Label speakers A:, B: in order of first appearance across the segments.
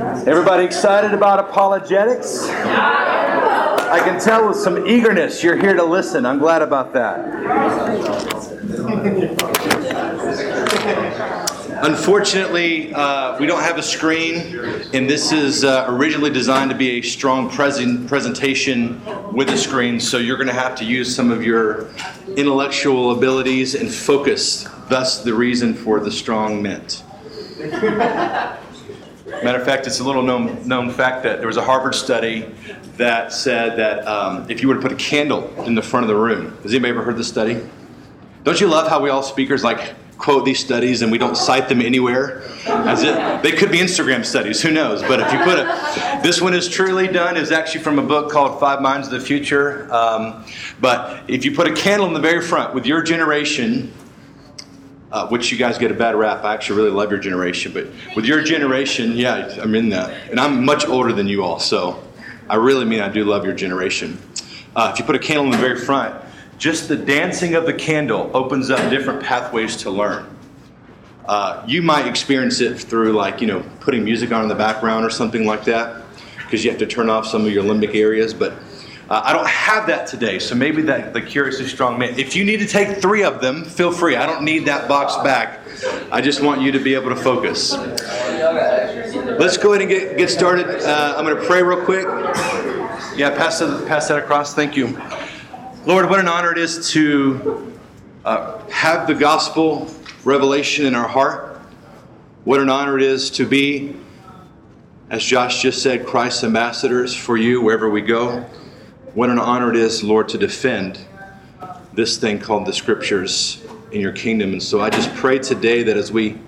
A: Everybody excited about apologetics? I can tell with some eagerness you're here to listen. I'm glad about that. Unfortunately, uh, we don't have a screen, and this is uh, originally designed to be a strong present presentation with a screen, so you're going to have to use some of your intellectual abilities and focus, thus, the reason for the strong mint. Matter of fact, it's a little known, known fact that there was a Harvard study that said that um, if you were to put a candle in the front of the room, has anybody ever heard this study? Don't you love how we all speakers like quote these studies and we don't cite them anywhere? As it, they could be Instagram studies, who knows? But if you put a, this one is truly done, is actually from a book called Five Minds of the Future. Um, but if you put a candle in the very front with your generation, uh, which you guys get a bad rap. I actually really love your generation, but with your generation, yeah, I'm in that. And I'm much older than you all, so I really mean I do love your generation. Uh, if you put a candle in the very front, just the dancing of the candle opens up different pathways to learn. Uh, you might experience it through, like, you know, putting music on in the background or something like that, because you have to turn off some of your limbic areas, but uh, I don't have that today, so maybe that the curiously strong man. If you need to take three of them, feel free. I don't need that box back. I just want you to be able to focus. Let's go ahead and get, get started. Uh, I'm going to pray real quick. Yeah, pass that, pass that across. Thank you. Lord, what an honor it is to uh, have the gospel revelation in our heart. What an honor it is to be, as Josh just said, Christ's ambassadors for you wherever we go. What an honor it is, Lord, to defend this thing called the scriptures in your kingdom. And so I just pray today that as we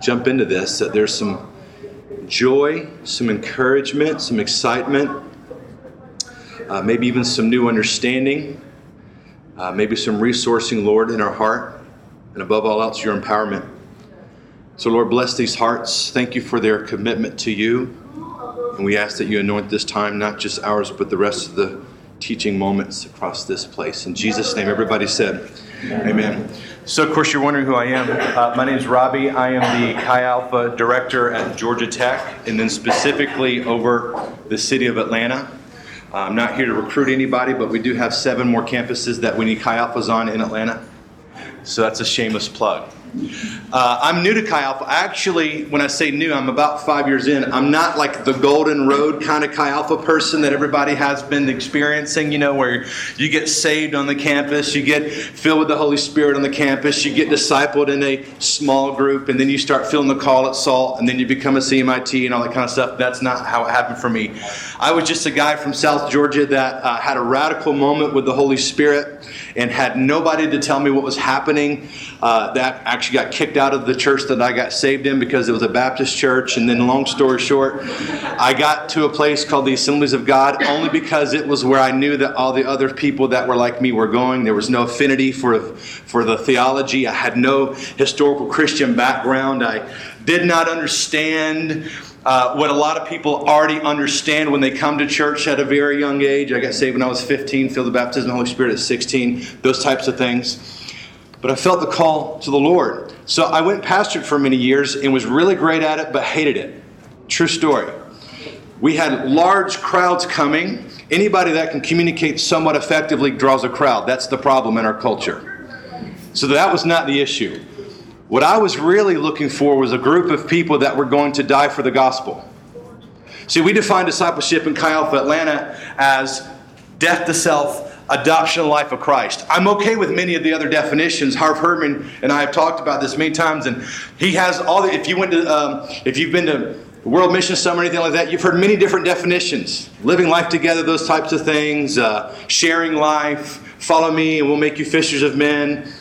A: jump into this, that there's some joy, some encouragement, some excitement, uh, maybe even some new understanding, uh, maybe some resourcing, Lord, in our heart, and above all else, your empowerment. So, Lord, bless these hearts. Thank you for their commitment to you. And we ask that you anoint this time, not just ours, but the rest of the teaching moments across this place. In Jesus' name, everybody said, Amen. So, of course, you're wondering who I am. Uh, my name is Robbie. I am the Chi Alpha director at Georgia Tech, and then specifically over the city of Atlanta. Uh, I'm not here to recruit anybody, but we do have seven more campuses that we need Chi Alphas on in Atlanta. So that's a shameless plug. Uh, I'm new to Chi Alpha. Actually, when I say new, I'm about five years in. I'm not like the Golden Road kind of Chi Alpha person that everybody has been experiencing, you know, where you get saved on the campus, you get filled with the Holy Spirit on the campus, you get discipled in a small group, and then you start feeling the call at SALT, and then you become a CMIT and all that kind of stuff. That's not how it happened for me. I was just a guy from South Georgia that uh, had a radical moment with the Holy Spirit and had nobody to tell me what was happening. Uh, that actually got kicked out of the church that I got saved in because it was a Baptist church. And then, long story short, I got to a place called the Assemblies of God only because it was where I knew that all the other people that were like me were going. There was no affinity for, for the theology. I had no historical Christian background. I did not understand. Uh, what a lot of people already understand when they come to church at a very young age. I got saved when I was 15, filled the baptism of the Holy Spirit at 16, those types of things but I felt the call to the Lord. So I went pastored for many years and was really great at it, but hated it. True story. We had large crowds coming. Anybody that can communicate somewhat effectively draws a crowd. That's the problem in our culture. So that was not the issue. What I was really looking for was a group of people that were going to die for the gospel. See, we define discipleship in Chi Alpha Atlanta as death to self, adoption of life of Christ. I'm okay with many of the other definitions. Harv Herman and I have talked about this many times, and he has all the. If you went to, um, if you've been to World Mission Summit or anything like that, you've heard many different definitions: living life together, those types of things, uh, sharing life. Follow me, and we'll make you fishers of men.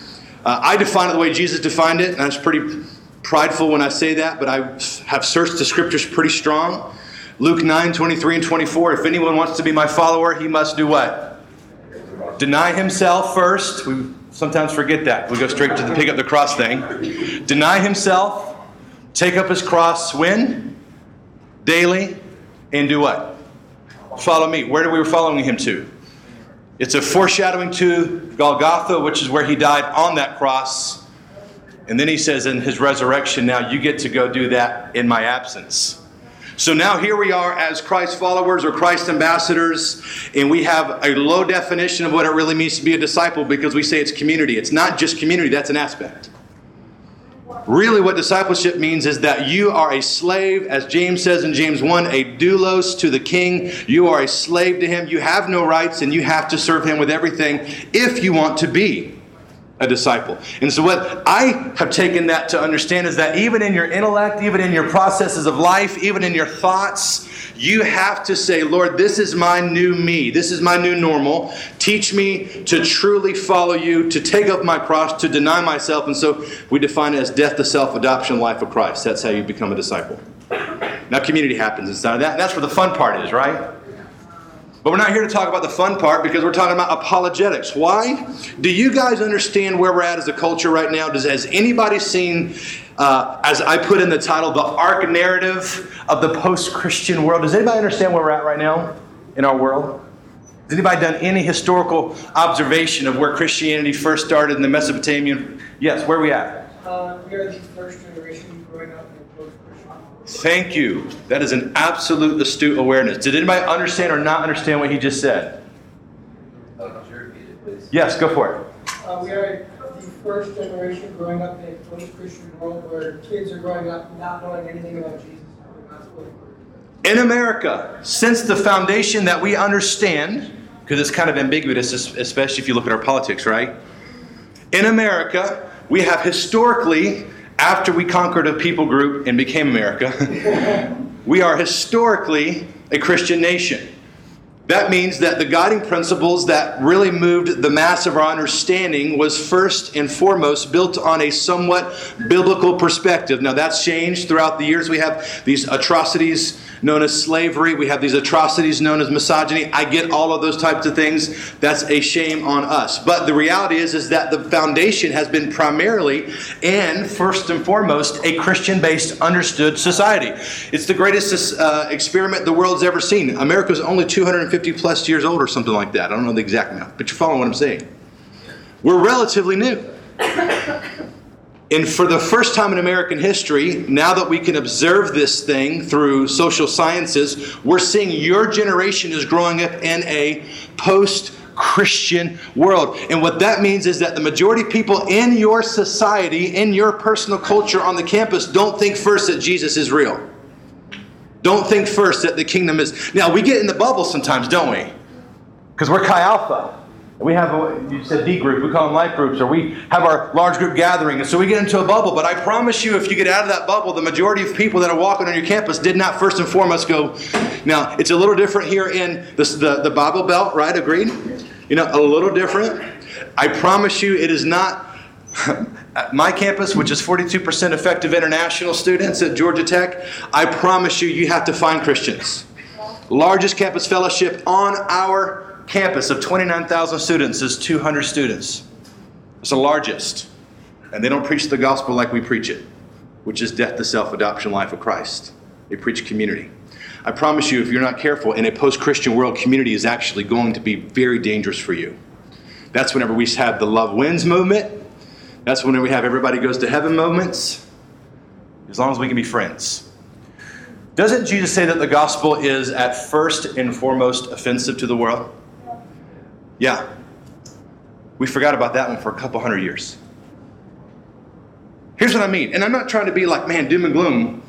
A: Uh, I define it the way Jesus defined it, and I was pretty prideful when I say that, but I have searched the scriptures pretty strong. Luke 9, 23 and 24. If anyone wants to be my follower, he must do what? Deny himself first. We sometimes forget that. We go straight to the pick up the cross thing. Deny himself, take up his cross when? Daily, and do what? Follow me. Where are we were following him to? It's a foreshadowing to Golgotha, which is where he died on that cross. And then he says in his resurrection, now you get to go do that in my absence. So now here we are as Christ followers or Christ ambassadors, and we have a low definition of what it really means to be a disciple because we say it's community. It's not just community, that's an aspect. Really, what discipleship means is that you are a slave, as James says in James 1, a doulos to the king. You are a slave to him. You have no rights, and you have to serve him with everything if you want to be a disciple. And so, what I have taken that to understand is that even in your intellect, even in your processes of life, even in your thoughts, you have to say, Lord, this is my new me. This is my new normal. Teach me to truly follow you, to take up my cross, to deny myself. And so, we define it as death to self, adoption, life of Christ. That's how you become a disciple. Now, community happens inside of that. That's where the fun part is, right? But we're not here to talk about the fun part because we're talking about apologetics. Why? Do you guys understand where we're at as a culture right now? Does has anybody seen, uh, as I put in the title, the arc narrative of the post-Christian world? Does anybody understand where we're at right now in our world? Has anybody done any historical observation of where Christianity first started in the Mesopotamian? Yes, where are we at?
B: Uh, we are the first
A: Thank you. That is an absolute astute awareness. Did anybody understand or not understand what he just said? Yes, go for it.
B: Uh, we are the first generation growing up in a post-Christian world where kids are growing up not knowing anything about Jesus
A: In America, since the foundation that we understand, because it's kind of ambiguous, especially if you look at our politics, right? In America, we have historically after we conquered a people group and became America, we are historically a Christian nation. That means that the guiding principles that really moved the mass of our understanding was first and foremost built on a somewhat biblical perspective. Now, that's changed throughout the years. We have these atrocities known as slavery. We have these atrocities known as misogyny. I get all of those types of things. That's a shame on us. But the reality is, is that the foundation has been primarily and first and foremost a Christian-based understood society. It's the greatest uh, experiment the world's ever seen. America's only 250 plus years old or something like that. I don't know the exact amount, but you're following what I'm saying. We're relatively new. And for the first time in American history, now that we can observe this thing through social sciences, we're seeing your generation is growing up in a post Christian world. And what that means is that the majority of people in your society, in your personal culture on the campus, don't think first that Jesus is real. Don't think first that the kingdom is. Now, we get in the bubble sometimes, don't we? Because we're Chi Alpha. We have, a, you said D group, we call them life groups, or we have our large group gathering. And so we get into a bubble. But I promise you, if you get out of that bubble, the majority of people that are walking on your campus did not first and foremost go. Now, it's a little different here in the, the, the Bible Belt, right? Agreed? You know, a little different. I promise you, it is not. At my campus, which is 42% effective international students at Georgia Tech, I promise you, you have to find Christians. Largest campus fellowship on our campus of 29,000 students is 200 students. It's the largest. And they don't preach the gospel like we preach it, which is death to self, adoption, life of Christ. They preach community. I promise you, if you're not careful, in a post Christian world, community is actually going to be very dangerous for you. That's whenever we have the love wins movement. That's whenever we have everybody goes to heaven moments. As long as we can be friends. Doesn't Jesus say that the gospel is at first and foremost offensive to the world? Yeah. We forgot about that one for a couple hundred years. Here's what I mean. And I'm not trying to be like, man, doom and gloom.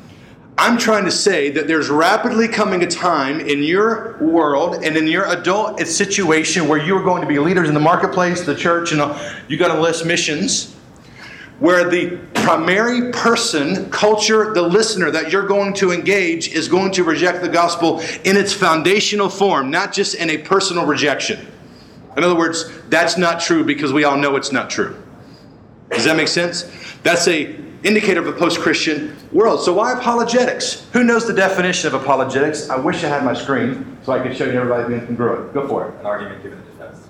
A: I'm trying to say that there's rapidly coming a time in your world and in your adult situation where you're going to be leaders in the marketplace, the church, and you got to list missions, where the primary person, culture, the listener that you're going to engage is going to reject the gospel in its foundational form, not just in a personal rejection. In other words, that's not true because we all know it's not true. Does that make sense? That's a indicator of a post-Christian world. So why apologetics? Who knows the definition of apologetics? I wish I had my screen so I could show you everybody being congruent. Go for it.
C: An argument given in defense.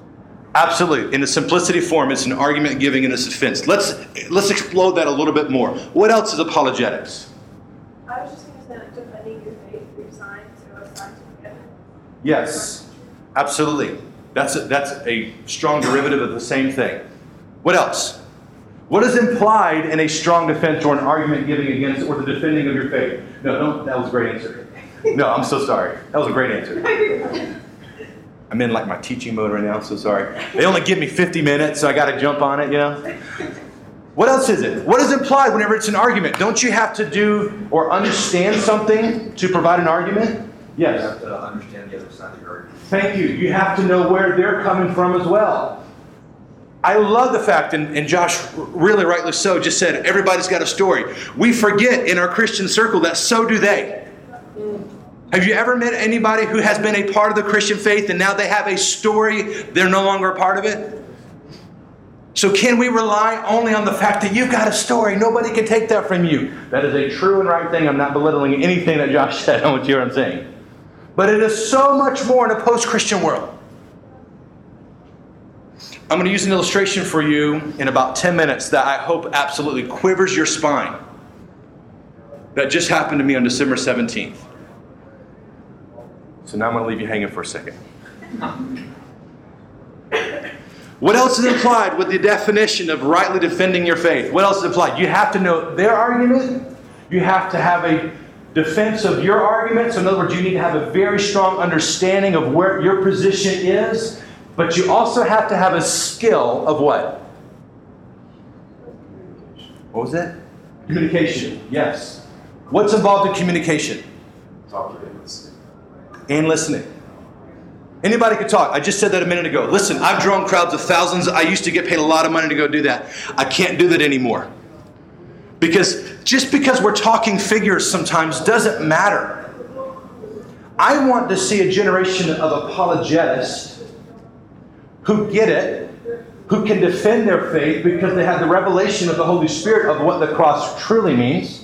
A: Absolutely. In the simplicity form, it's an argument giving in a defense. Let's let's explode that a little bit more. What else is apologetics?
D: I was just going to say defending your faith through science or scientific evidence.
A: Yes, absolutely. That's a, that's a strong derivative of the same thing. What else? What is implied in a strong defense or an argument giving against or the defending of your faith? No, don't. That was a great answer. No, I'm so sorry. That was a great answer. I'm in like my teaching mode right now. So sorry. They only give me 50 minutes, so I got to jump on it, you know? What else is it? What is implied whenever it's an argument? Don't you have to do or understand something to provide an argument? Yes.
C: You have to understand the other side of the argument.
A: Thank you. You have to know where they're coming from as well. I love the fact, and, and Josh, really rightly so, just said everybody's got a story. We forget in our Christian circle that so do they. Have you ever met anybody who has been a part of the Christian faith and now they have a story, they're no longer a part of it? So, can we rely only on the fact that you've got a story? Nobody can take that from you. That is a true and right thing. I'm not belittling anything that Josh said. I want you hear what I'm saying. But it is so much more in a post Christian world. I'm going to use an illustration for you in about 10 minutes that I hope absolutely quivers your spine. That just happened to me on December 17th. So now I'm going to leave you hanging for a second. What else is implied with the definition of rightly defending your faith? What else is implied? You have to know their argument. You have to have a defense of your argument. So, in other words, you need to have a very strong understanding of where your position is. But you also have to have a skill of what? What was that? Communication. Yes. What's involved in communication?
C: Talk to them. listen.
A: and listening. Anybody could talk. I just said that a minute ago. Listen, I've drawn crowds of thousands. I used to get paid a lot of money to go do that. I can't do that anymore. Because just because we're talking figures sometimes doesn't matter. I want to see a generation of apologists who get it, who can defend their faith because they have the revelation of the Holy Spirit of what the cross truly means.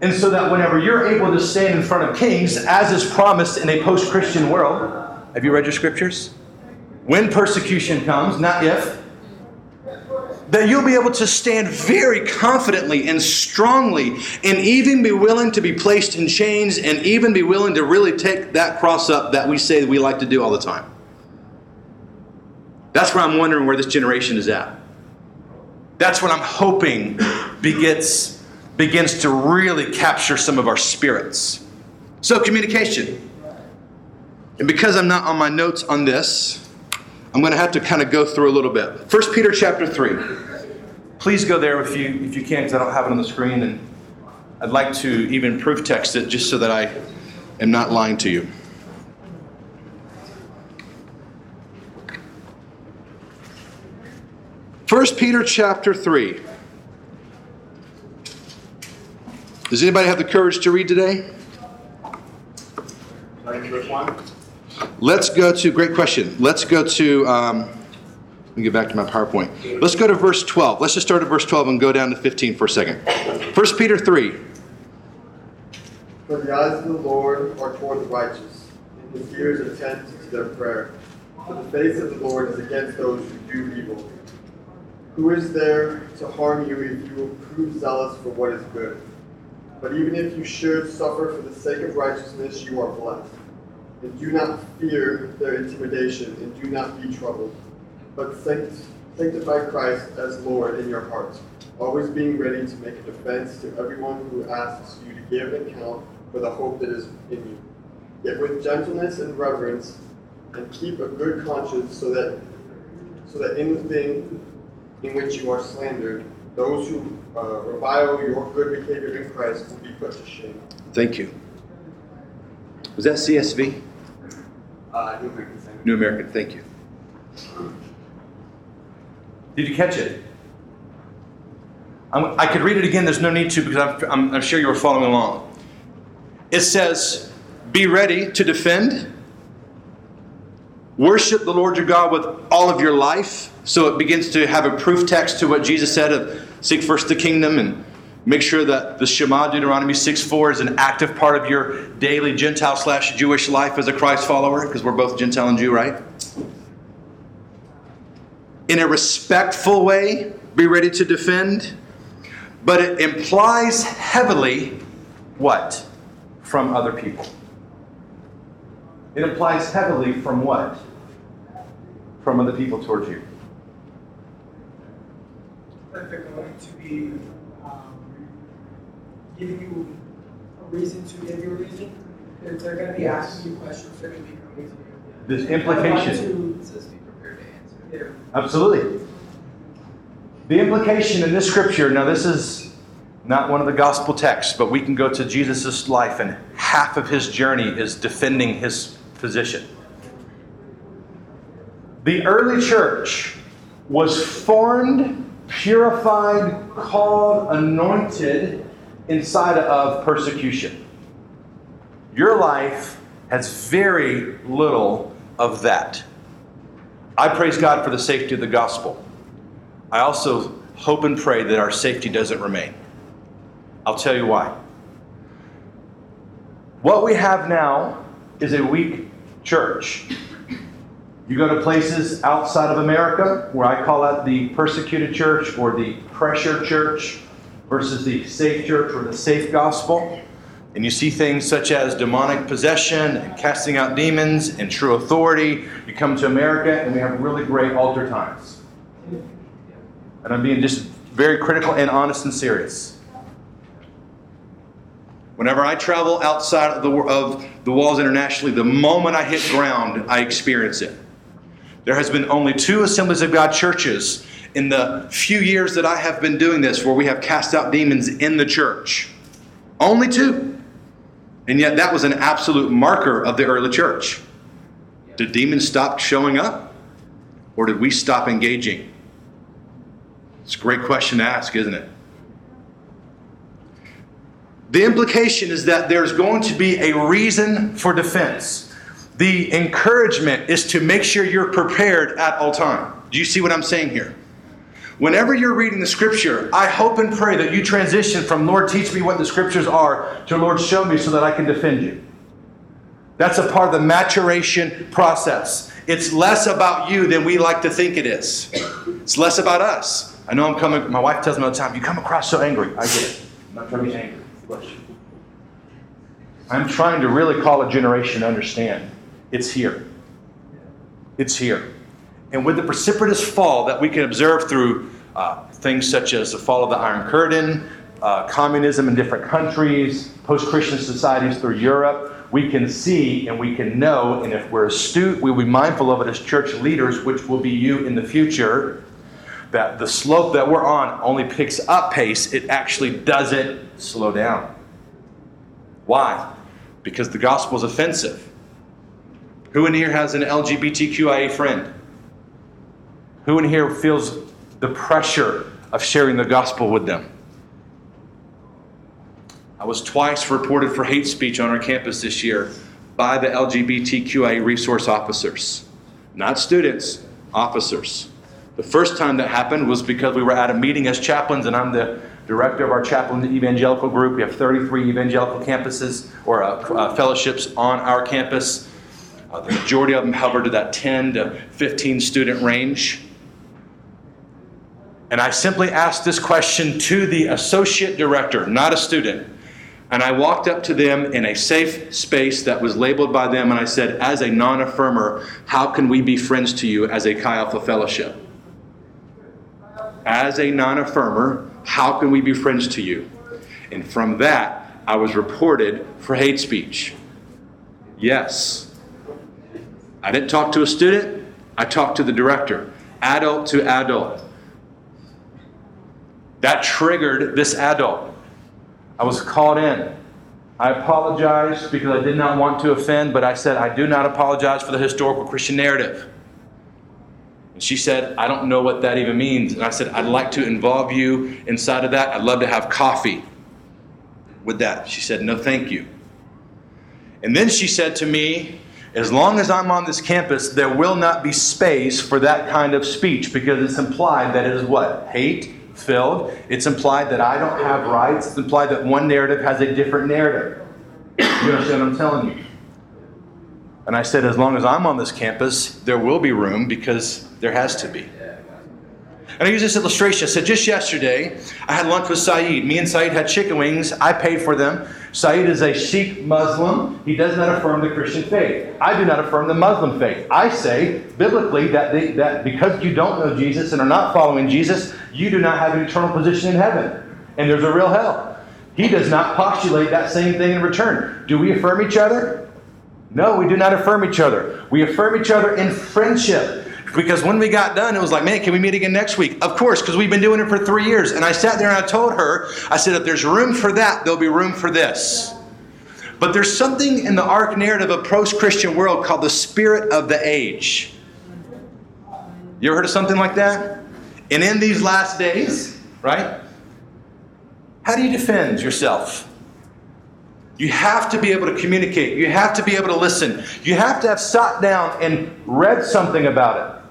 A: And so that whenever you're able to stand in front of kings, as is promised in a post Christian world, have you read your scriptures? When persecution comes, not if, that you'll be able to stand very confidently and strongly and even be willing to be placed in chains and even be willing to really take that cross up that we say that we like to do all the time. That's where I'm wondering where this generation is at. That's what I'm hoping begets begins to really capture some of our spirits. So, communication. And because I'm not on my notes on this, I'm going to have to kind of go through a little bit. 1 Peter chapter 3. Please go there if you if you can, because I don't have it on the screen, and I'd like to even proof text it just so that I am not lying to you. First Peter chapter 3. Does anybody have the courage to read today?
C: Starting verse 1.
A: Let's go to, great question. Let's go to, um, let me get back to my PowerPoint. Let's go to verse 12. Let's just start at verse 12 and go down to 15 for a second. 1 Peter 3.
E: For the eyes of the Lord are toward the righteous, and his ears attend to their prayer. But the face of the Lord is against those who do evil. Who is there to harm you if you will prove zealous for what is good? But even if you should suffer for the sake of righteousness, you are blessed. And do not fear their intimidation, and do not be troubled. But sanct- sanctify Christ as Lord in your hearts, always being ready to make a defense to everyone who asks you to give account for the hope that is in you. Yet with gentleness and reverence, and keep a good conscience, so that so that in the thing in which you are slandered, those who uh, revile your good behavior in Christ will be put to shame.
A: Thank you. Was that CSB?
E: Uh, New American Standard.
A: New American, thank you. Did you catch it? I'm, I could read it again, there's no need to because I'm, I'm, I'm sure you were following along. It says, Be ready to defend, worship the Lord your God with all of your life. So it begins to have a proof text to what Jesus said of seek first the kingdom and make sure that the Shema, Deuteronomy 6 4, is an active part of your daily Gentile slash Jewish life as a Christ follower, because we're both Gentile and Jew, right? In a respectful way, be ready to defend, but it implies heavily what? From other people. It implies heavily from what? From other people towards you.
B: that they're going to be giving you a reason to give your reason. They're, they're gonna be asking you questions, they're gonna be coming to you.
A: This
B: I want
A: implication.
B: to-
C: says be prepared to answer.
B: yeah.
A: Absolutely. The implication in this scripture, now this is not one of the gospel texts, but we can go to Jesus' life, and half of his journey is defending his position. The early church was formed, purified, called, anointed inside of persecution. Your life has very little of that. I praise God for the safety of the gospel. I also hope and pray that our safety doesn't remain. I'll tell you why. What we have now is a weak church. You go to places outside of America where I call that the persecuted church or the pressure church versus the safe church or the safe gospel. And you see things such as demonic possession and casting out demons and true authority. You come to America and we have really great altar times. And I'm being just very critical and honest and serious. Whenever I travel outside of the, of the walls internationally, the moment I hit ground, I experience it. There has been only two Assemblies of God churches in the few years that I have been doing this where we have cast out demons in the church. Only two. And yet that was an absolute marker of the early church. Did demons stop showing up? Or did we stop engaging? It's a great question to ask, isn't it? The implication is that there's going to be a reason for defense. The encouragement is to make sure you're prepared at all time. Do you see what I'm saying here? Whenever you're reading the scripture, I hope and pray that you transition from Lord, teach me what the scriptures are to Lord, show me so that I can defend you. That's a part of the maturation process. It's less about you than we like to think it is. It's less about us. I know I'm coming, my wife tells me all the time, you come across so angry. I get it. I'm not trying to be angry. I'm trying to really call a generation to understand it's here. It's here. And with the precipitous fall that we can observe through uh, things such as the fall of the Iron Curtain, uh, communism in different countries, post Christian societies through Europe, we can see and we can know, and if we're astute, we'll be mindful of it as church leaders, which will be you in the future, that the slope that we're on only picks up pace, it actually doesn't slow down. Why? Because the gospel is offensive. Who in here has an LGBTQIA friend? Who in here feels the pressure of sharing the gospel with them? I was twice reported for hate speech on our campus this year by the LGBTQIA resource officers. Not students, officers. The first time that happened was because we were at a meeting as chaplains, and I'm the director of our chaplain evangelical group. We have 33 evangelical campuses or uh, uh, fellowships on our campus. Uh, the majority of them hover to that 10 to 15 student range. And I simply asked this question to the associate director, not a student. And I walked up to them in a safe space that was labeled by them, and I said, As a non affirmer, how can we be friends to you as a Chi Alpha Fellowship? As a non affirmer, how can we be friends to you? And from that, I was reported for hate speech. Yes. I didn't talk to a student, I talked to the director, adult to adult. That triggered this adult. I was called in. I apologized because I did not want to offend, but I said, I do not apologize for the historical Christian narrative. And she said, I don't know what that even means. And I said, I'd like to involve you inside of that. I'd love to have coffee with that. She said, No, thank you. And then she said to me, As long as I'm on this campus, there will not be space for that kind of speech because it's implied that it is what? Hate filled. It's implied that I don't have rights. It's implied that one narrative has a different narrative. You understand what I'm telling you? And I said, as long as I'm on this campus, there will be room because there has to be. And I use this illustration. I said, just yesterday, I had lunch with Saeed. Me and Saeed had chicken wings. I paid for them. Saeed is a Sikh Muslim. He does not affirm the Christian faith. I do not affirm the Muslim faith. I say, biblically, that, they, that because you don't know Jesus and are not following Jesus, you do not have an eternal position in heaven. And there's a real hell. He does not postulate that same thing in return. Do we affirm each other? No, we do not affirm each other. We affirm each other in friendship. Because when we got done, it was like, man, can we meet again next week? Of course, because we've been doing it for three years. And I sat there and I told her, I said, if there's room for that, there'll be room for this. But there's something in the arc narrative of post Christian world called the spirit of the age. You ever heard of something like that? And in these last days, right? How do you defend yourself? You have to be able to communicate. You have to be able to listen. You have to have sat down and read something about it.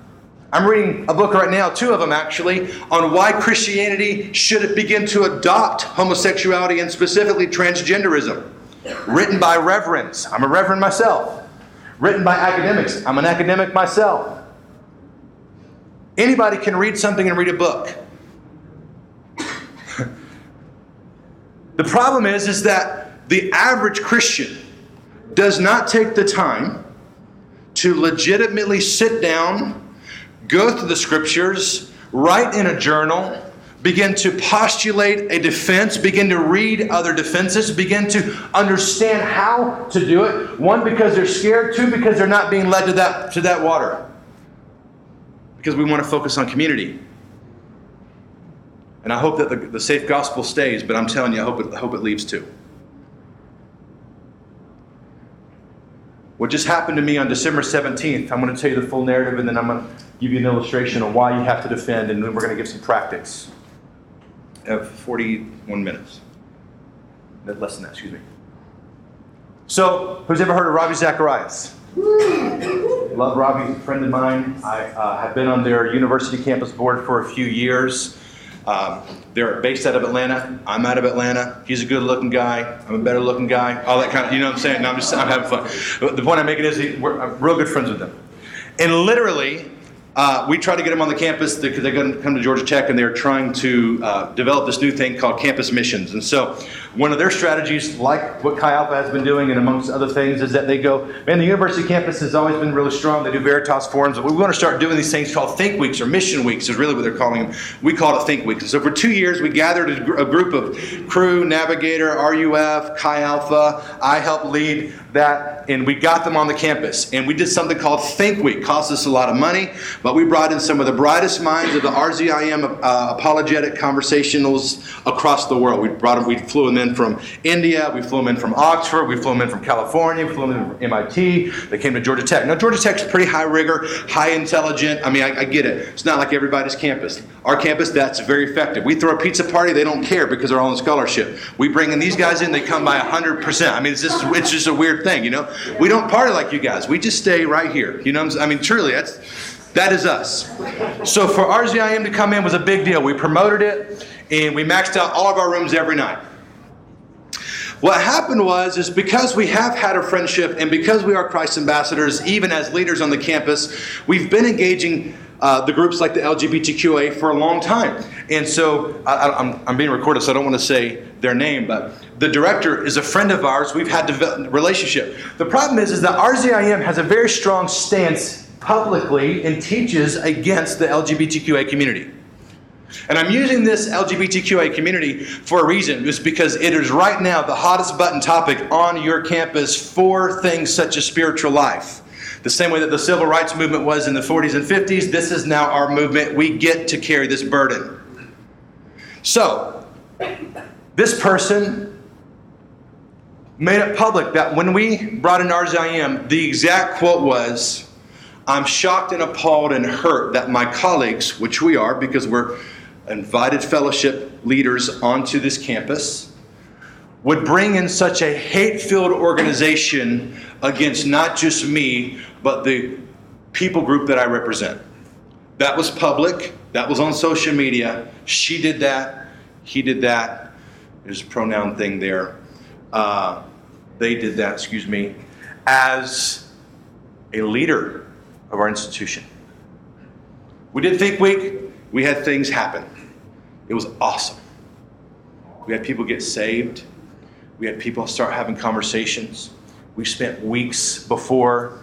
A: I'm reading a book right now, two of them actually, on why Christianity should begin to adopt homosexuality and specifically transgenderism. Written by reverends. I'm a reverend myself. Written by academics. I'm an academic myself. Anybody can read something and read a book. the problem is, is that the average Christian does not take the time to legitimately sit down, go through the scriptures, write in a journal, begin to postulate a defense, begin to read other defenses, begin to understand how to do it. One, because they're scared. Two, because they're not being led to that, to that water. Because we want to focus on community. And I hope that the, the safe gospel stays, but I'm telling you, I hope it, I hope it leaves too. What just happened to me on December 17th, I'm going to tell you the full narrative and then I'm going to give you an illustration of why you have to defend, and then we're going to give some practice. I have 41 minutes. Less than that, excuse me. So, who's ever heard of Ravi Zacharias? Love Ravi, a friend of mine. I uh, have been on their university campus board for a few years. Um, they're based out of Atlanta. I'm out of Atlanta. He's a good looking guy. I'm a better looking guy. All that kind of, you know what I'm saying? No, I'm just, I'm having fun. The point I'm making is we're I'm real good friends with them. And literally, uh, we tried to get them on the campus because they're going to come to Georgia Tech and they're trying to uh, develop this new thing called campus missions. And so, one of their strategies, like what Chi Alpha has been doing, and amongst other things, is that they go, man, the university campus has always been really strong. They do Veritas forums, but we want to start doing these things called Think Weeks or Mission Weeks, is really what they're calling them. We call it Think Weeks. So, for two years, we gathered a, gr- a group of Cru, Navigator, RUF, Chi Alpha. I helped lead that, and we got them on the campus. And we did something called Think Week. Cost us a lot of money, but we brought in some of the brightest minds of the RZIM uh, apologetic conversationals across the world. We brought them, we flew them in from India, we flew them in from Oxford, we flew them in from California, we flew them in from MIT. They came to Georgia Tech. Now, Georgia Tech's pretty high rigor, high intelligent. I mean, I, I get it. It's not like everybody's campus. Our campus, that's very effective. We throw a pizza party, they don't care because they're all on scholarship. We bring in these guys in, they come by 100%. I mean, it's just, it's just a weird thing, you know? We don't party like you guys. We just stay right here. You know I mean, truly, that's that is us. So for RZIM to come in was a big deal. We promoted it and we maxed out all of our rooms every night. What happened was is because we have had a friendship and because we are Christ ambassadors, even as leaders on the campus, we've been engaging uh, the groups like the LGBTQA for a long time. And so I, I'm, I'm being recorded, so I don't want to say their name, but the director is a friend of ours. We've had a relationship. The problem is, is that RZIM has a very strong stance publicly and teaches against the LGBTQA community. And I'm using this LGBTQA community for a reason. It's because it is right now the hottest button topic on your campus for things such as spiritual life. The same way that the civil rights movement was in the 40s and 50s, this is now our movement. We get to carry this burden. So, this person made it public that when we brought in RZIM, the exact quote was, I'm shocked and appalled and hurt that my colleagues, which we are because we're invited fellowship leaders onto this campus, would bring in such a hate filled organization against not just me, but the people group that I represent. That was public, that was on social media. She did that, he did that. There's a pronoun thing there. Uh, they did that, excuse me, as a leader of our institution. We did Think Week, we had things happen. It was awesome. We had people get saved, we had people start having conversations. We spent weeks before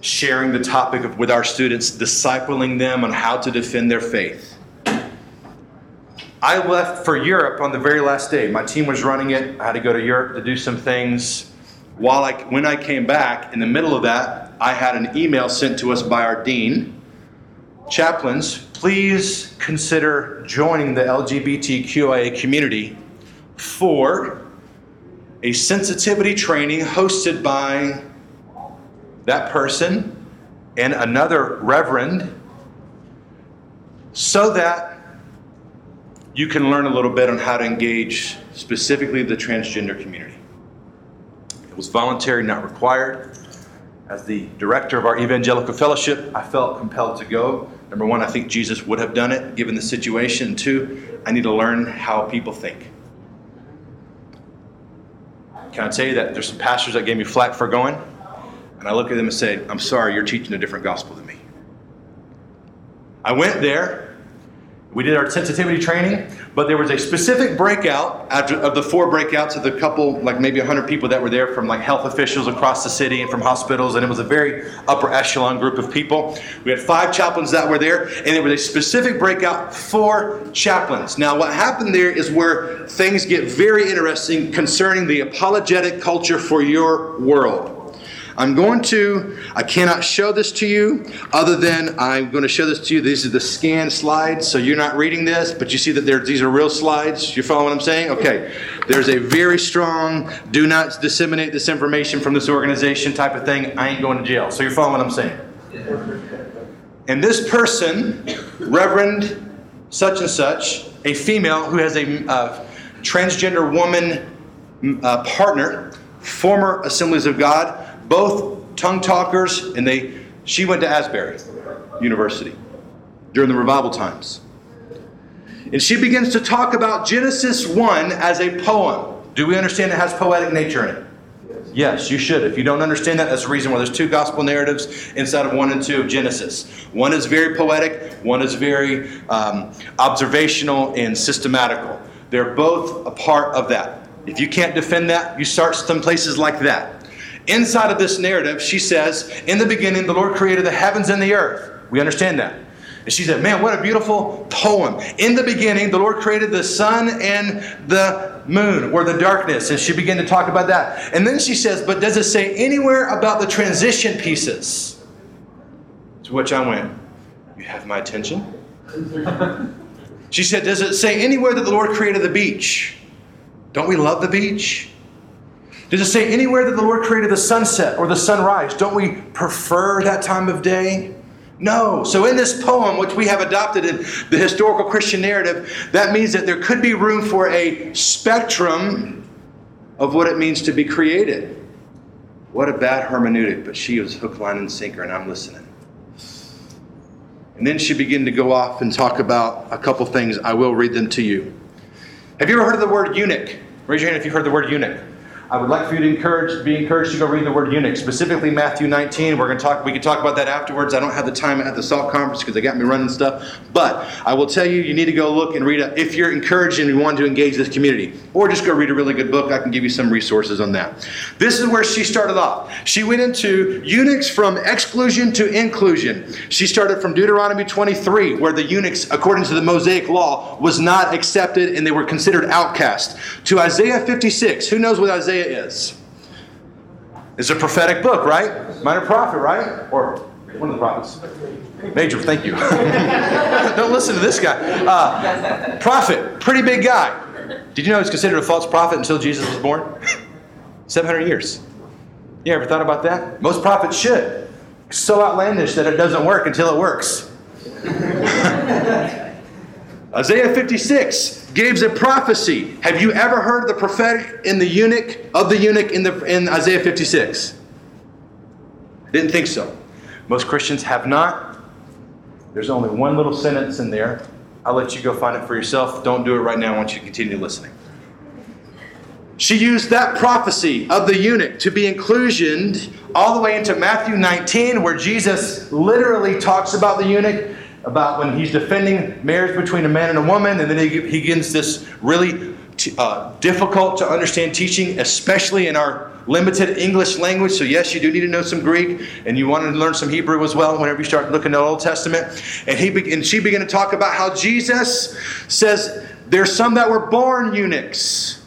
A: sharing the topic of, with our students, discipling them on how to defend their faith. I left for Europe on the very last day. My team was running it. I had to go to Europe to do some things. While I, when I came back, in the middle of that, I had an email sent to us by our dean. Chaplains, please consider joining the LGBTQIA community for a sensitivity training hosted by that person and another reverend so that you can learn a little bit on how to engage specifically the transgender community. It was voluntary, not required. As the director of our evangelical fellowship, I felt compelled to go. Number one, I think Jesus would have done it given the situation. Two, I need to learn how people think. Can I tell you that there's some pastors that gave me flack for going? And I look at them and say, I'm sorry, you're teaching a different gospel than me. I went there. We did our sensitivity training, but there was a specific breakout after, of the four breakouts of the couple, like maybe 100 people that were there from like health officials across the city and from hospitals, and it was a very upper echelon group of people. We had five chaplains that were there, and there was a specific breakout for chaplains. Now, what happened there is where things get very interesting concerning the apologetic culture for your world. I'm going to, I cannot show this to you other than I'm going to show this to you. These are the scan slides, so you're not reading this, but you see that these are real slides. You follow what I'm saying? Okay. There's a very strong do not disseminate this information from this organization type of thing. I ain't going to jail. So you're following what I'm saying? And this person, Reverend such and such, a female who has a uh, transgender woman uh, partner, former Assemblies of God, both tongue talkers, and they she went to Asbury University during the revival times. And she begins to talk about Genesis 1 as a poem. Do we understand it has poetic nature in it? Yes, you should. If you don't understand that, that's the reason why there's two gospel narratives inside of 1 and 2 of Genesis. One is very poetic, one is very um, observational and systematical. They're both a part of that. If you can't defend that, you start some places like that. Inside of this narrative, she says, In the beginning, the Lord created the heavens and the earth. We understand that. And she said, Man, what a beautiful poem. In the beginning, the Lord created the sun and the moon, or the darkness. And she began to talk about that. And then she says, But does it say anywhere about the transition pieces? To which I went, You have my attention? she said, Does it say anywhere that the Lord created the beach? Don't we love the beach? Does it say anywhere that the Lord created the sunset or the sunrise? Don't we prefer that time of day? No. So, in this poem, which we have adopted in the historical Christian narrative, that means that there could be room for a spectrum of what it means to be created. What a bad hermeneutic, but she was hook, line, and sinker, and I'm listening. And then she began to go off and talk about a couple things. I will read them to you. Have you ever heard of the word eunuch? Raise your hand if you've heard the word eunuch. I would like for you to encourage, be encouraged to go read the word eunuch, specifically Matthew 19. We're going to talk. We can talk about that afterwards. I don't have the time at the Salt Conference because they got me running stuff. But I will tell you, you need to go look and read it if you're encouraged and you want to engage this community, or just go read a really good book. I can give you some resources on that. This is where she started off. She went into eunuchs from exclusion to inclusion. She started from Deuteronomy 23, where the eunuchs, according to the Mosaic law, was not accepted and they were considered outcast, to Isaiah 56. Who knows what Isaiah is. It's a prophetic book, right? Minor prophet, right? Or one of the prophets. Major, thank you. Don't listen to this guy. Uh, prophet, pretty big guy. Did you know he's considered a false prophet until Jesus was born? 700 years. You ever thought about that? Most prophets should. So outlandish that it doesn't work until it works. Isaiah 56 gives a prophecy. Have you ever heard the prophetic in the eunuch of the eunuch in the in Isaiah 56? Didn't think so. Most Christians have not. There's only one little sentence in there. I'll let you go find it for yourself. Don't do it right now. I want you to continue listening. She used that prophecy of the eunuch to be inclusioned all the way into Matthew 19, where Jesus literally talks about the eunuch about when he's defending marriage between a man and a woman, and then he, he begins this really uh, difficult to understand teaching, especially in our limited English language. So, yes, you do need to know some Greek, and you want to learn some Hebrew as well whenever you start looking at the Old Testament. And, he be- and she began to talk about how Jesus says There's some that were born eunuchs.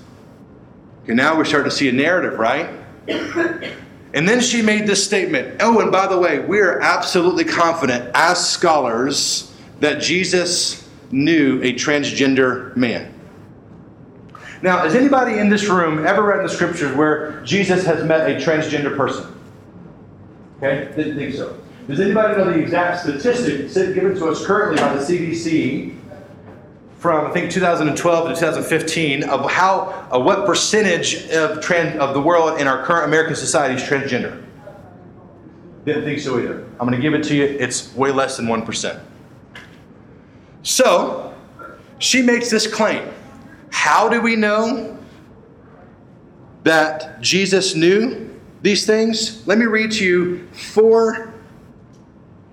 A: And now we're starting to see a narrative, right? And then she made this statement. Oh, and by the way, we are absolutely confident as scholars that Jesus knew a transgender man. Now, has anybody in this room ever read in the scriptures where Jesus has met a transgender person? Okay, didn't think so. Does anybody know the exact statistic given to us currently by the CDC from I think 2012 to 2015 of how what percentage of trans of the world in our current American society is transgender? Didn't think so either. I'm going to give it to you. It's way less than one percent. So she makes this claim. How do we know that Jesus knew these things? Let me read to you four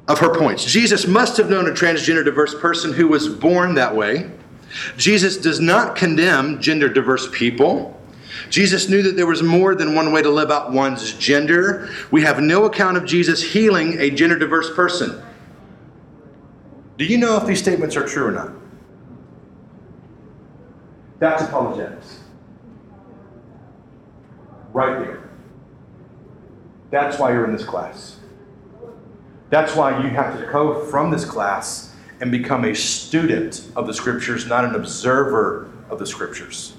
A: of her points. Jesus must have known a transgender diverse person who was born that way. Jesus does not condemn gender diverse people. Jesus knew that there was more than one way to live out one's gender. We have no account of Jesus healing a gender diverse person. Do you know if these statements are true or not? That's apologetics. Right there. That's why you're in this class. That's why you have to go from this class and become a student of the scriptures, not an observer of the scriptures.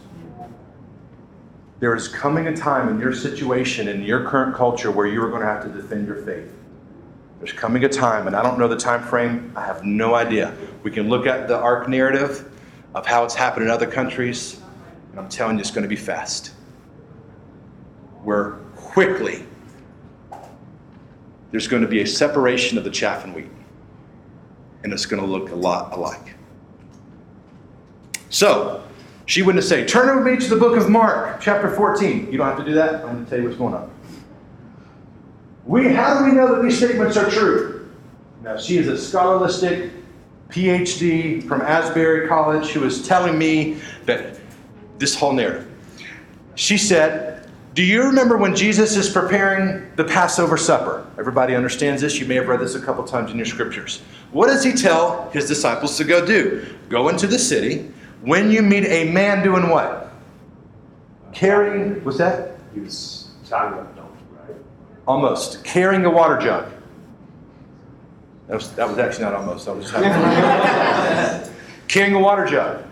A: There is coming a time in your situation, in your current culture, where you are going to have to defend your faith. There's coming a time, and I don't know the time frame, I have no idea. We can look at the arc narrative of how it's happened in other countries, and I'm telling you, it's going to be fast. Where quickly there's going to be a separation of the chaff and wheat, and it's going to look a lot alike. So, she wouldn't say, Turn with me to the book of Mark, chapter 14. You don't have to do that. I'm going to tell you what's going on. We, how do we know that these statements are true? Now, she is a scholaristic PhD from Asbury College who is telling me that this whole narrative. She said, Do you remember when Jesus is preparing the Passover supper? Everybody understands this. You may have read this a couple times in your scriptures. What does he tell his disciples to go do? Go into the city. When you meet a man doing what? Carrying, what's that?
C: He was tying up donkey, right?
A: Almost. Carrying a water jug. That was, that was actually not almost. That was carrying a water jug.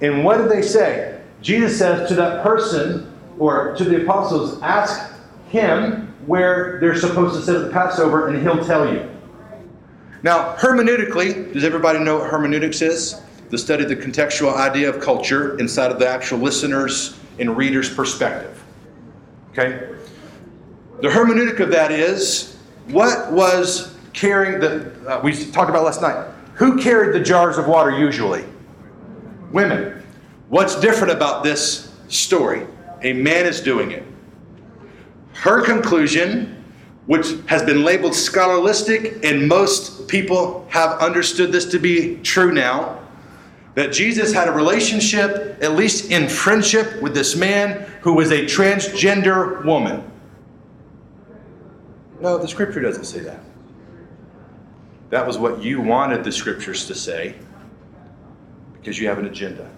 A: And what did they say? Jesus says to that person or to the apostles, ask him where they're supposed to sit at the Passover and he'll tell you. Now, hermeneutically, does everybody know what hermeneutics is? The study of the contextual idea of culture inside of the actual listener's and reader's perspective. Okay? The hermeneutic of that is what was carrying the, uh, we talked about last night. Who carried the jars of water usually? Women. What's different about this story? A man is doing it. Her conclusion, which has been labeled scholaristic, and most people have understood this to be true now, that Jesus had a relationship, at least in friendship, with this man who was a transgender woman. No, the scripture doesn't say that. That was what you wanted the scriptures to say because you have an agenda.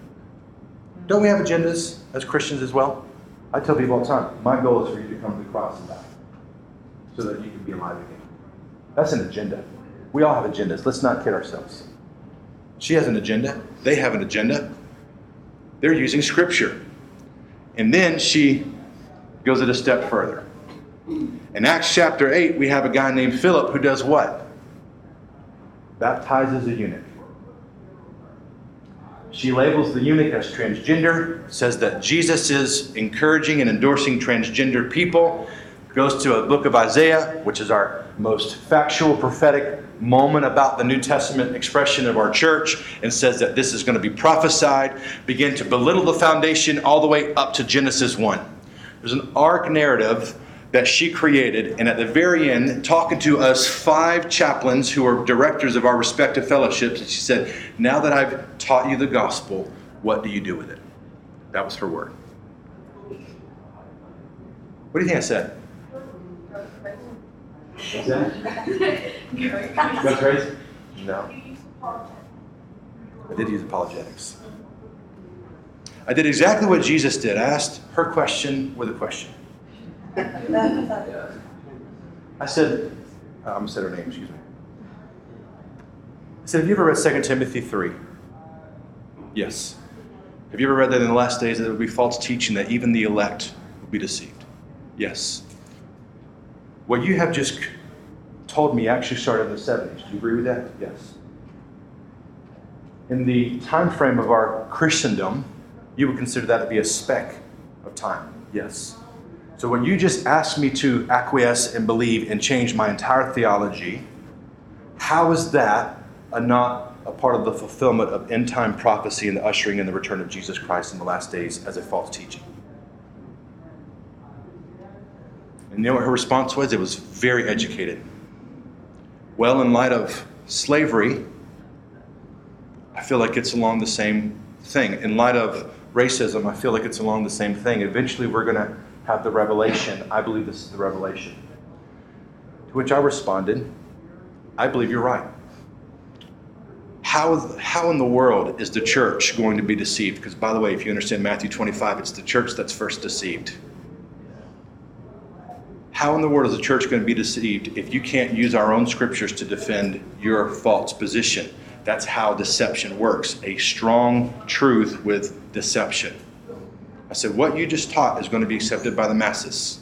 A: Don't we have agendas as Christians as well? I tell people all the time my goal is for you to come to the cross and die so that you can be alive again. That's an agenda. We all have agendas. Let's not kid ourselves. She has an agenda. They have an agenda. They're using scripture. And then she goes it a step further. In Acts chapter 8, we have a guy named Philip who does what? Baptizes a eunuch. She labels the eunuch as transgender, says that Jesus is encouraging and endorsing transgender people, goes to a book of Isaiah, which is our most factual prophetic moment about the New Testament expression of our church, and says that this is going to be prophesied, begin to belittle the foundation all the way up to Genesis 1. There's an arc narrative that she created, and at the very end, talking to us five chaplains who are directors of our respective fellowships, and she said, Now that I've taught you the gospel, what do you do with it? That was her word. What do you think I said? What's that? Go crazy? No. I did use apologetics. I did exactly what Jesus did. I asked her question with a question. I said, uh, I'm going to say her name, excuse me. I said, Have you ever read 2 Timothy 3? Yes. Have you ever read that in the last days there will be false teaching that even the elect will be deceived? Yes. What you have just told me actually started in the 70s. Do you agree with that? Yes. In the time frame of our Christendom, you would consider that to be a speck of time. Yes. So when you just ask me to acquiesce and believe and change my entire theology, how is that a not a part of the fulfillment of end time prophecy and the ushering in the return of Jesus Christ in the last days as a false teaching? And you know what her response was? It was very educated. Well, in light of slavery, I feel like it's along the same thing. In light of racism, I feel like it's along the same thing. Eventually, we're going to have the revelation. I believe this is the revelation. To which I responded, I believe you're right. How, how in the world is the church going to be deceived? Because, by the way, if you understand Matthew 25, it's the church that's first deceived. How in the world is the church going to be deceived if you can't use our own scriptures to defend your false position? That's how deception works a strong truth with deception. I said, What you just taught is going to be accepted by the masses,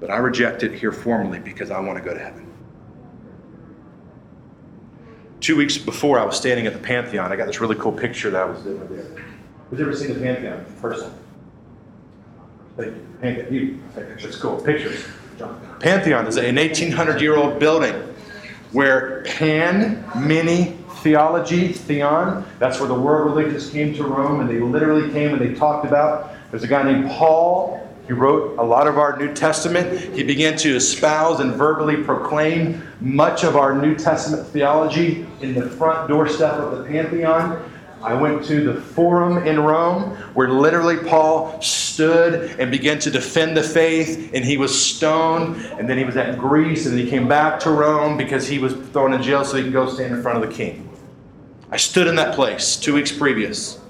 A: but I reject it here formally because I want to go to heaven. Two weeks before, I was standing at the Pantheon. I got this really cool picture that I was doing there. Who's ever seen the Pantheon in person? Thank you. Pantheon. You. That's cool. Pictures. Pantheon is an 1800 year old building where Pan, many, theology, theon, that's where the world religions came to Rome, and they literally came and they talked about. There's a guy named Paul. He wrote a lot of our New Testament. He began to espouse and verbally proclaim much of our New Testament theology in the front doorstep of the Pantheon. I went to the Forum in Rome where literally Paul stood and began to defend the faith, and he was stoned. And then he was at Greece, and then he came back to Rome because he was thrown in jail so he could go stand in front of the king. I stood in that place two weeks previous,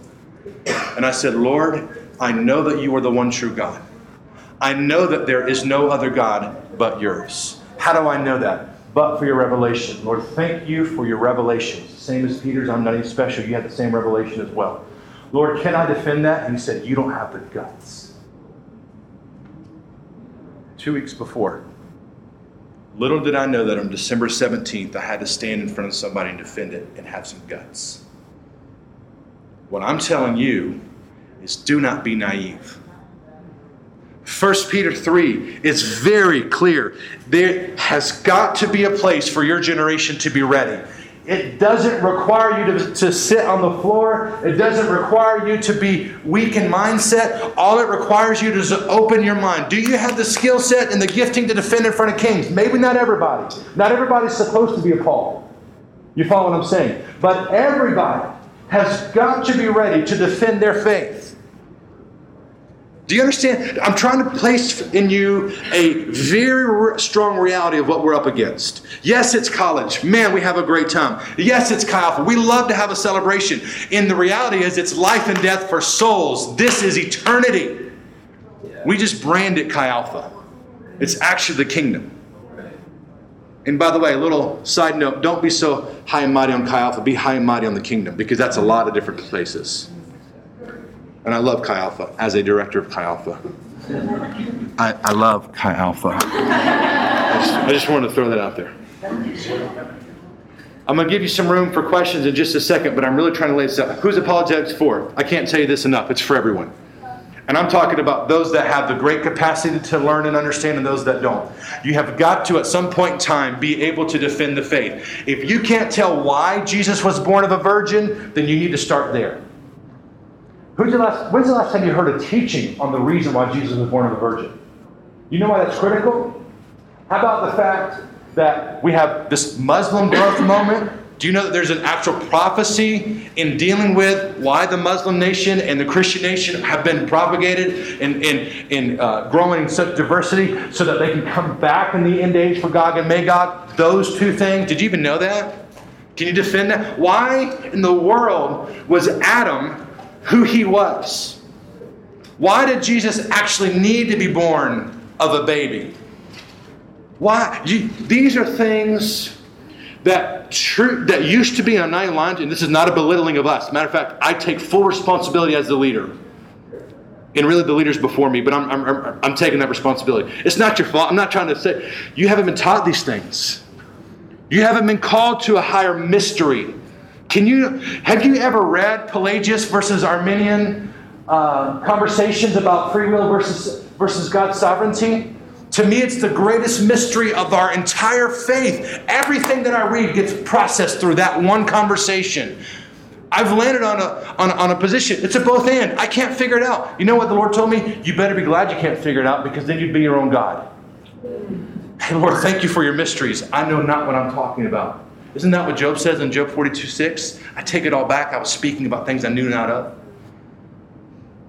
A: and I said, Lord, I know that you are the one true God. I know that there is no other God but yours. How do I know that? But for your revelation. Lord, thank you for your revelations. Same as Peter's, I'm not even special. You had the same revelation as well. Lord, can I defend that? And he said, You don't have the guts. Two weeks before, little did I know that on December 17th, I had to stand in front of somebody and defend it and have some guts. What I'm telling you is do not be naive. 1 Peter 3 is very clear. There has got to be a place for your generation to be ready. It doesn't require you to, to sit on the floor. It doesn't require you to be weak in mindset. All it requires you to is to open your mind. Do you have the skill set and the gifting to defend in front of kings? Maybe not everybody. Not everybody's supposed to be a Paul. You follow what I'm saying? But everybody has got to be ready to defend their faith. Do you understand? I'm trying to place in you a very strong reality of what we're up against. Yes, it's college. Man, we have a great time. Yes, it's Chi Alpha. We love to have a celebration. And the reality is, it's life and death for souls. This is eternity. We just brand it Chi Alpha. It's actually the kingdom. And by the way, a little side note don't be so high and mighty on Chi Alpha, be high and mighty on the kingdom, because that's a lot of different places. And I love Chi Alpha as a director of Chi Alpha. I, I love Chi Alpha. I just, I just wanted to throw that out there. I'm going to give you some room for questions in just a second, but I'm really trying to lay this out. Who's apologetics for? I can't tell you this enough. It's for everyone. And I'm talking about those that have the great capacity to learn and understand and those that don't. You have got to, at some point in time, be able to defend the faith. If you can't tell why Jesus was born of a virgin, then you need to start there. Who's the last, when's the last time you heard a teaching on the reason why Jesus was born of a virgin? You know why that's critical? How about the fact that we have this Muslim growth moment? Do you know that there's an actual prophecy in dealing with why the Muslim nation and the Christian nation have been propagated and in, in, uh, growing in such diversity so that they can come back in the end age for Gog and Magog? Those two things. Did you even know that? Can you defend that? Why in the world was Adam who he was. Why did Jesus actually need to be born of a baby? Why? You, these are things that true that used to be on nine lines, and this is not a belittling of us. Matter of fact, I take full responsibility as the leader. And really, the leaders before me, but I'm, I'm, I'm, I'm taking that responsibility. It's not your fault. I'm not trying to say you haven't been taught these things. You haven't been called to a higher mystery. Can you have you ever read Pelagius versus Arminian uh, conversations about free will versus versus God's sovereignty? To me, it's the greatest mystery of our entire faith. Everything that I read gets processed through that one conversation. I've landed on a, on on a position. It's a both and. I can't figure it out. You know what the Lord told me? You better be glad you can't figure it out because then you'd be your own God. Hey, Lord, thank you for your mysteries. I know not what I'm talking about. Isn't that what Job says in Job 42 6? I take it all back. I was speaking about things I knew not of.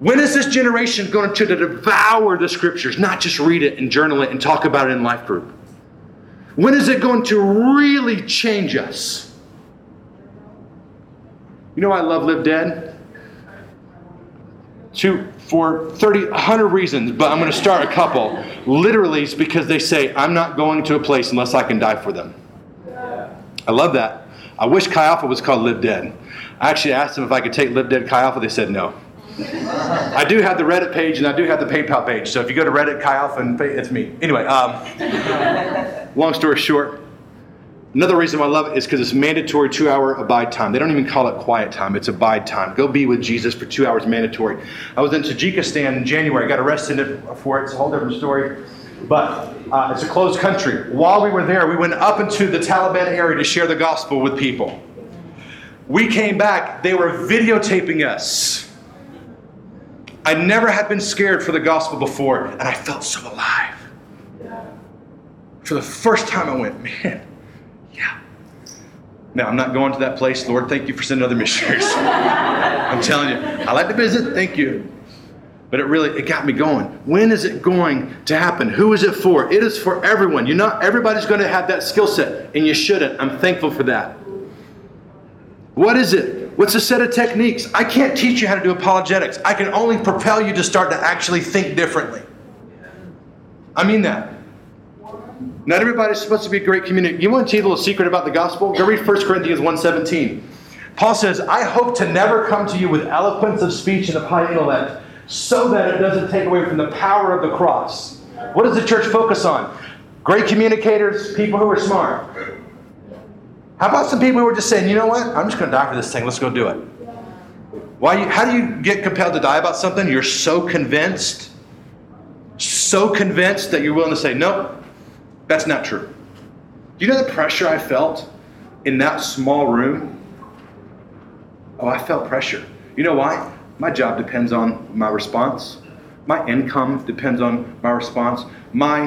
A: When is this generation going to devour the scriptures, not just read it and journal it and talk about it in life group? When is it going to really change us? You know I love Live Dead? Two, for 30, 100 reasons, but I'm going to start a couple. Literally, it's because they say, I'm not going to a place unless I can die for them. I love that. I wish Chi Alpha was called Live Dead. I actually asked them if I could take Live Dead Chi Alpha. They said no. I do have the Reddit page and I do have the PayPal page. So if you go to Reddit, Chi Alpha, and pay, it's me. Anyway, um, long story short, another reason why I love it is because it's mandatory two hour abide time. They don't even call it quiet time, it's abide time. Go be with Jesus for two hours mandatory. I was in Tajikistan in January. I got arrested for it. It's a whole different story. But uh, it's a closed country. While we were there, we went up into the Taliban area to share the gospel with people. We came back, they were videotaping us. I never had been scared for the gospel before, and I felt so alive. For the first time, I went, man, yeah. Now, I'm not going to that place. Lord, thank you for sending other missionaries. I'm telling you, I like to visit. Thank you. But it really it got me going. When is it going to happen? Who is it for? It is for everyone. You're not everybody's going to have that skill set, and you shouldn't. I'm thankful for that. What is it? What's a set of techniques? I can't teach you how to do apologetics. I can only propel you to start to actually think differently. I mean that. Not everybody's supposed to be a great communicator. You want to you a little secret about the gospel? Go read 1 Corinthians 1.17. Paul says, I hope to never come to you with eloquence of speech and of high intellect, so that it doesn't take away from the power of the cross. What does the church focus on? Great communicators, people who are smart. How about some people who are just saying, you know what? I'm just going to die for this thing. Let's go do it. Why? How do you get compelled to die about something? You're so convinced, so convinced that you're willing to say, nope, that's not true. Do you know the pressure I felt in that small room? Oh, I felt pressure. You know why? My job depends on my response. My income depends on my response. My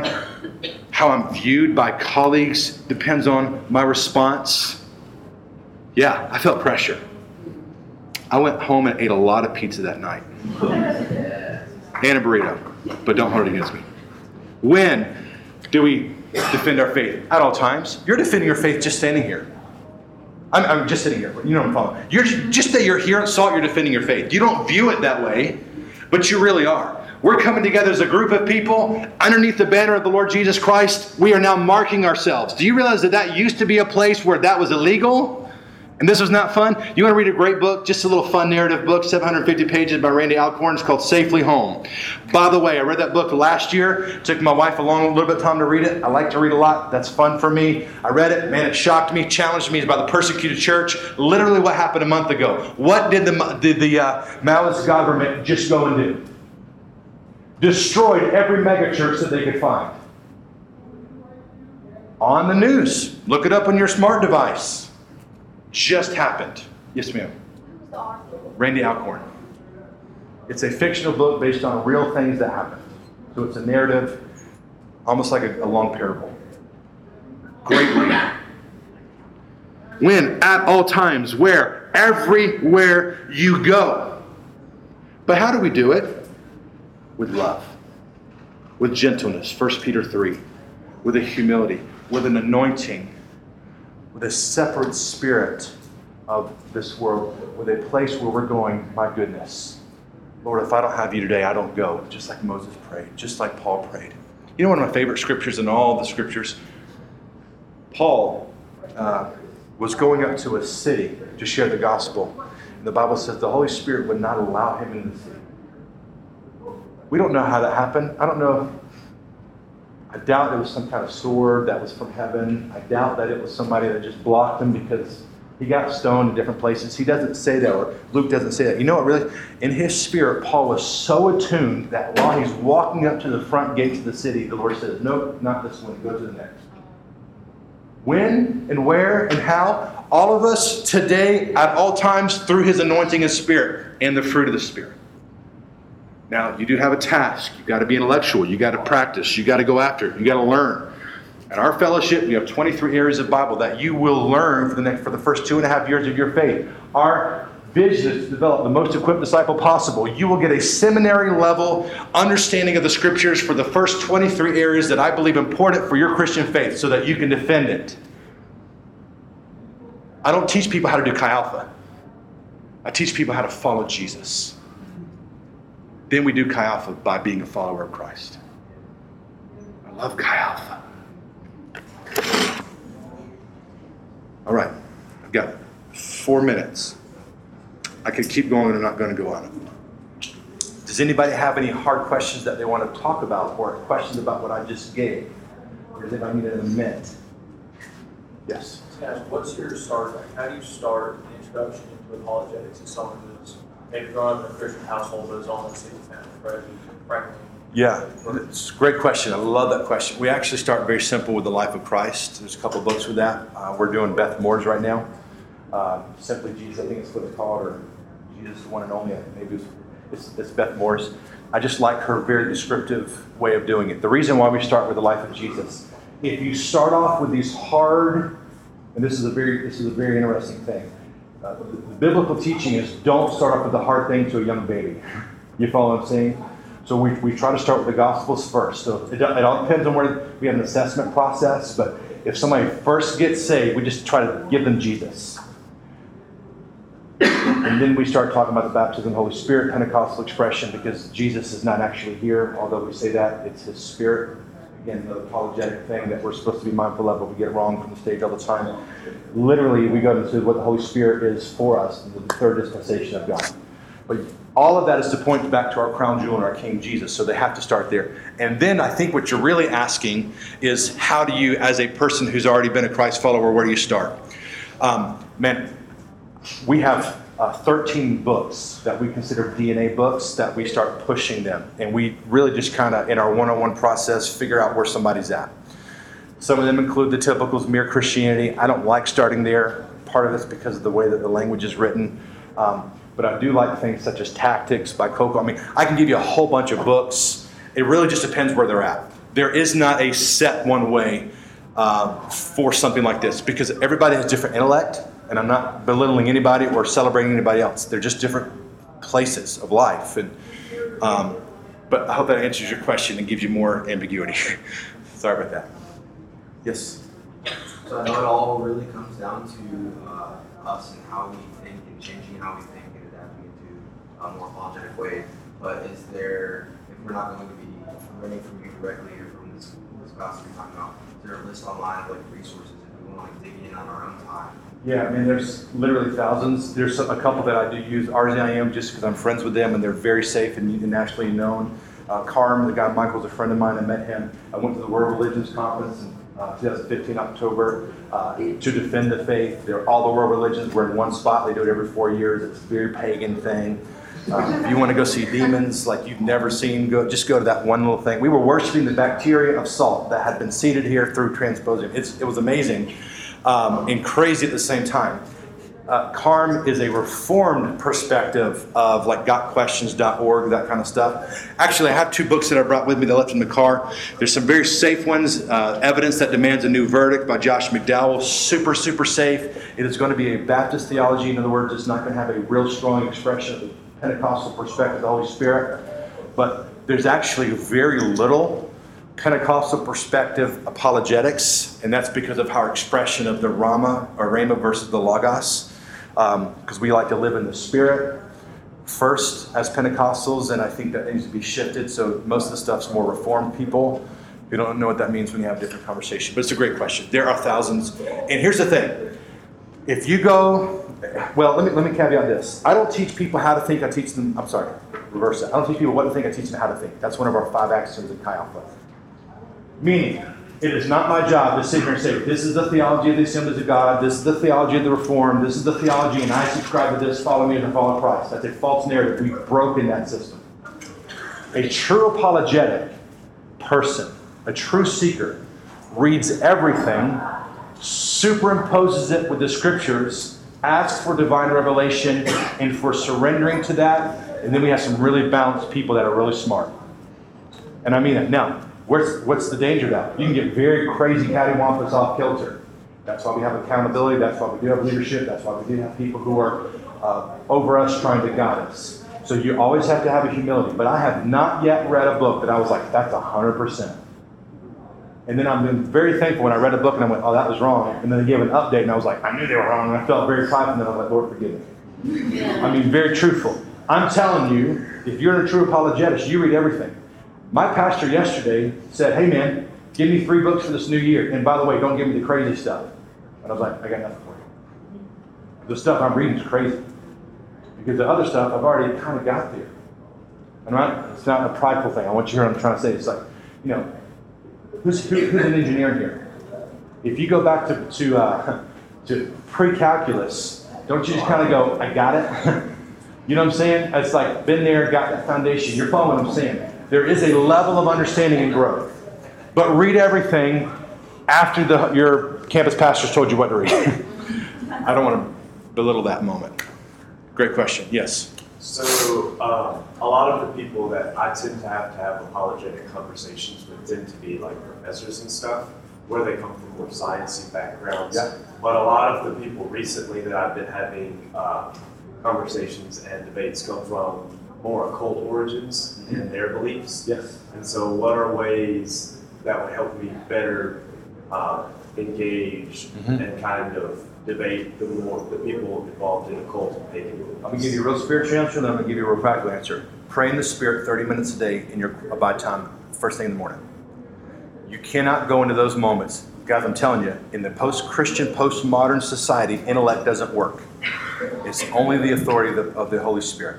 A: how I'm viewed by colleagues depends on my response. Yeah, I felt pressure. I went home and ate a lot of pizza that night. and a burrito. But don't hold it against me. When do we defend our faith? At all times. You're defending your faith just standing here. I'm, I'm just sitting here. You know what I'm following. You're just that you're here at Salt, you're defending your faith. You don't view it that way, but you really are. We're coming together as a group of people underneath the banner of the Lord Jesus Christ. We are now marking ourselves. Do you realize that that used to be a place where that was illegal? And this was not fun? You want to read a great book, just a little fun narrative book, 750 pages by Randy Alcorn. It's called Safely Home. By the way, I read that book last year. Took my wife a long, a little bit of time to read it. I like to read a lot. That's fun for me. I read it. Man, it shocked me, challenged me. About the persecuted church. Literally what happened a month ago. What did the, did the uh, Maoist government just go and do? Destroyed every megachurch that they could find. On the news. Look it up on your smart device just happened. Yes, ma'am. Randy Alcorn. It's a fictional book based on real things that happened. So it's a narrative, almost like a, a long parable. Great read. When? At all times. Where? Everywhere you go. But how do we do it? With love, with gentleness. 1 Peter 3. With a humility, with an anointing with a separate spirit of this world, with a place where we're going, my goodness. Lord, if I don't have you today, I don't go. Just like Moses prayed, just like Paul prayed. You know, one of my favorite scriptures in all the scriptures? Paul uh, was going up to a city to share the gospel. And the Bible says the Holy Spirit would not allow him in the city. We don't know how that happened. I don't know. I doubt it was some kind of sword that was from heaven. I doubt that it was somebody that just blocked him because he got stoned in different places. He doesn't say that, or Luke doesn't say that. You know what, really? In his spirit, Paul was so attuned that while he's walking up to the front gates of the city, the Lord says, Nope, not this one. Go to the next. When and where and how? All of us today, at all times, through his anointing and spirit and the fruit of the Spirit. Now, you do have a task. You've got to be intellectual. You've got to practice. You've got to go after it. You've got to learn. At our fellowship, we have 23 areas of Bible that you will learn for the next for the first two and a half years of your faith. Our vision is to develop the most equipped disciple possible. You will get a seminary level understanding of the scriptures for the first 23 areas that I believe important for your Christian faith so that you can defend it. I don't teach people how to do Chi Alpha. I teach people how to follow Jesus. Then we do Chi Alpha by being a follower of Christ. I love Chi Alpha. All right, I've got four minutes. I could keep going I'm not going to go on. Does anybody have any hard questions that they want to talk about or questions about what I just gave? Or does anybody need an amendment? Yes.
F: What's your start, how do you start the introduction into apologetics as someone who's maybe grown up in a Christian household but on the single family, right? Frankly,
A: Yeah, it's a great question. I love that question. We actually start very simple with the life of Christ. There's a couple books with that. Uh, we're doing Beth Moore's right now. Uh, Simply Jesus, I think it's what it's called, or Jesus, the one and only. Maybe it's, it's, it's Beth Moore's. I just like her very descriptive way of doing it. The reason why we start with the life of Jesus, if you start off with these hard, and this is a very this is a very interesting thing. Uh, biblical teaching is don't start off with the hard thing to a young baby. You follow what I'm saying? So we, we try to start with the Gospels first. So it, it all depends on where we have an assessment process, but if somebody first gets saved, we just try to give them Jesus. And then we start talking about the baptism of the Holy Spirit, Pentecostal expression, because Jesus is not actually here, although we say that, it's his spirit. Again, the apologetic thing that we're supposed to be mindful of, but we get wrong from the stage all the time. Literally, we go into what the Holy Spirit is for us, the third dispensation of God. But all of that is to point back to our crown jewel and our King Jesus. So they have to start there. And then I think what you're really asking is how do you, as a person who's already been a Christ follower, where do you start? Um, man, we have uh, 13 books that we consider DNA books that we start pushing them. And we really just kind of, in our one on one process, figure out where somebody's at. Some of them include the typicals, mere Christianity. I don't like starting there. Part of it's because of the way that the language is written. Um, but I do like things such as Tactics by Koukl. I mean, I can give you a whole bunch of books. It really just depends where they're at. There is not a set one way uh, for something like this because everybody has different intellect, and I'm not belittling anybody or celebrating anybody else. They're just different places of life. And um, but I hope that answers your question and gives you more ambiguity. Sorry about that. Yes.
G: So I know it all really comes down to uh, us and how we think and changing how we think and adapting it to a more apologetic way. But is there, if we're not going to be learning from you directly or from this, this gospel you're talking about, is there a list online of like resources if we want to like, dig in on our own time?
A: Yeah, I mean, there's literally thousands. There's a couple that I do use. RZIM just because I'm friends with them and they're very safe and nationally known. Uh, CARM, the guy Michael's a friend of mine. I met him. I went to the World Religions Conference in uh, 2015 October uh, to defend the faith. They're all the world religions. We're in one spot. They do it every four years. It's a very pagan thing. Uh, if you want to go see demons like you've never seen, go just go to that one little thing. We were worshiping the bacteria of salt that had been seeded here through transposing. It's, it was amazing um, and crazy at the same time. Uh, CARM is a reformed perspective of like gotquestions.org, that kind of stuff. Actually, I have two books that I brought with me that I left in the car. There's some very safe ones uh, Evidence That Demands a New Verdict by Josh McDowell. Super, super safe. It is going to be a Baptist theology. In other words, it's not going to have a real strong expression of the Pentecostal perspective of the Holy Spirit. But there's actually very little Pentecostal perspective apologetics, and that's because of our expression of the Rhema or Rhema versus the Logos, because um, we like to live in the Spirit. first as Pentecostals, and I think that needs to be shifted. So most of the stuff's more Reformed people. We don't know what that means when you have a different conversation, but it's a great question. There are thousands, and here's the thing: if you go, well, let me let me caveat this. I don't teach people how to think. I teach them. I'm sorry, reverse it. I don't teach people what to think. I teach them how to think. That's one of our five axioms at Chi Alpha. Meaning, it is not my job to sit here and say, this is the theology of the Assemblies of God, this is the theology of the Reformed, this is the theology, and I subscribe to this, follow me and follow Christ. That's a false narrative. We've broken that system. A true apologetic person, a true seeker, reads everything, superimposes it with the scriptures, asks for divine revelation, and for surrendering to that. And then we have some really balanced people that are really smart. And I mean it. Now, where's, what's the danger that? You can get very crazy cattywampus off kilter. That's why we have accountability. That's why we do have leadership. That's why we do have people who are uh, over us trying to guide us. So you always have to have a humility. But I have not yet read a book that I was like, that's 100%. And then I've been very thankful when I read a book and I went, oh, that was wrong. And then they gave an update and I was like, I knew they were wrong. And I felt very prideful. And then I was like, Lord, forgive me. I mean, very truthful. I'm telling you, if you're a true apologetist, you read everything. My pastor yesterday said, hey, man, give me three books for this new year. And by the way, don't give me the crazy stuff. And I was like, I got nothing for you. The stuff I'm reading is crazy. Because the other stuff I've already kind of got there. And right, it's not a prideful thing. I want you to hear what I'm trying to say. It's like, you know, who's, who, who's an engineer here? If you go back to, to, uh, to pre-calculus, don't you just kind of go, I got it? you know what I'm saying? It's like, been there, got that foundation. You're following what I'm saying. There is a level of understanding and growth. But read everything after the, your campus pastors told you what to read. I don't want to belittle that moment. Great question. Yes.
C: So, um, a lot of the people that I tend to have to have apologetic conversations with tend to be like professors and stuff, where they come from more sciencey backgrounds.
A: Yeah.
C: But a lot of the people recently that I've been having uh, conversations and debates come from more occult origins and their beliefs.
A: Yes.
C: And so, what are ways that would help me better uh, engage
A: Mhm.
C: and kind of debate the more the people involved in occult and pagan beliefs?
A: I'm going to give you a real spiritual answer, then I'm going to give you a real practical answer. Pray in the Spirit 30 minutes a day in your abide time, first thing in the morning. You cannot go into those moments. Guys, I'm telling you, in the post Christian, post modern society, intellect doesn't work. It's only the authority of the, of the Holy Spirit.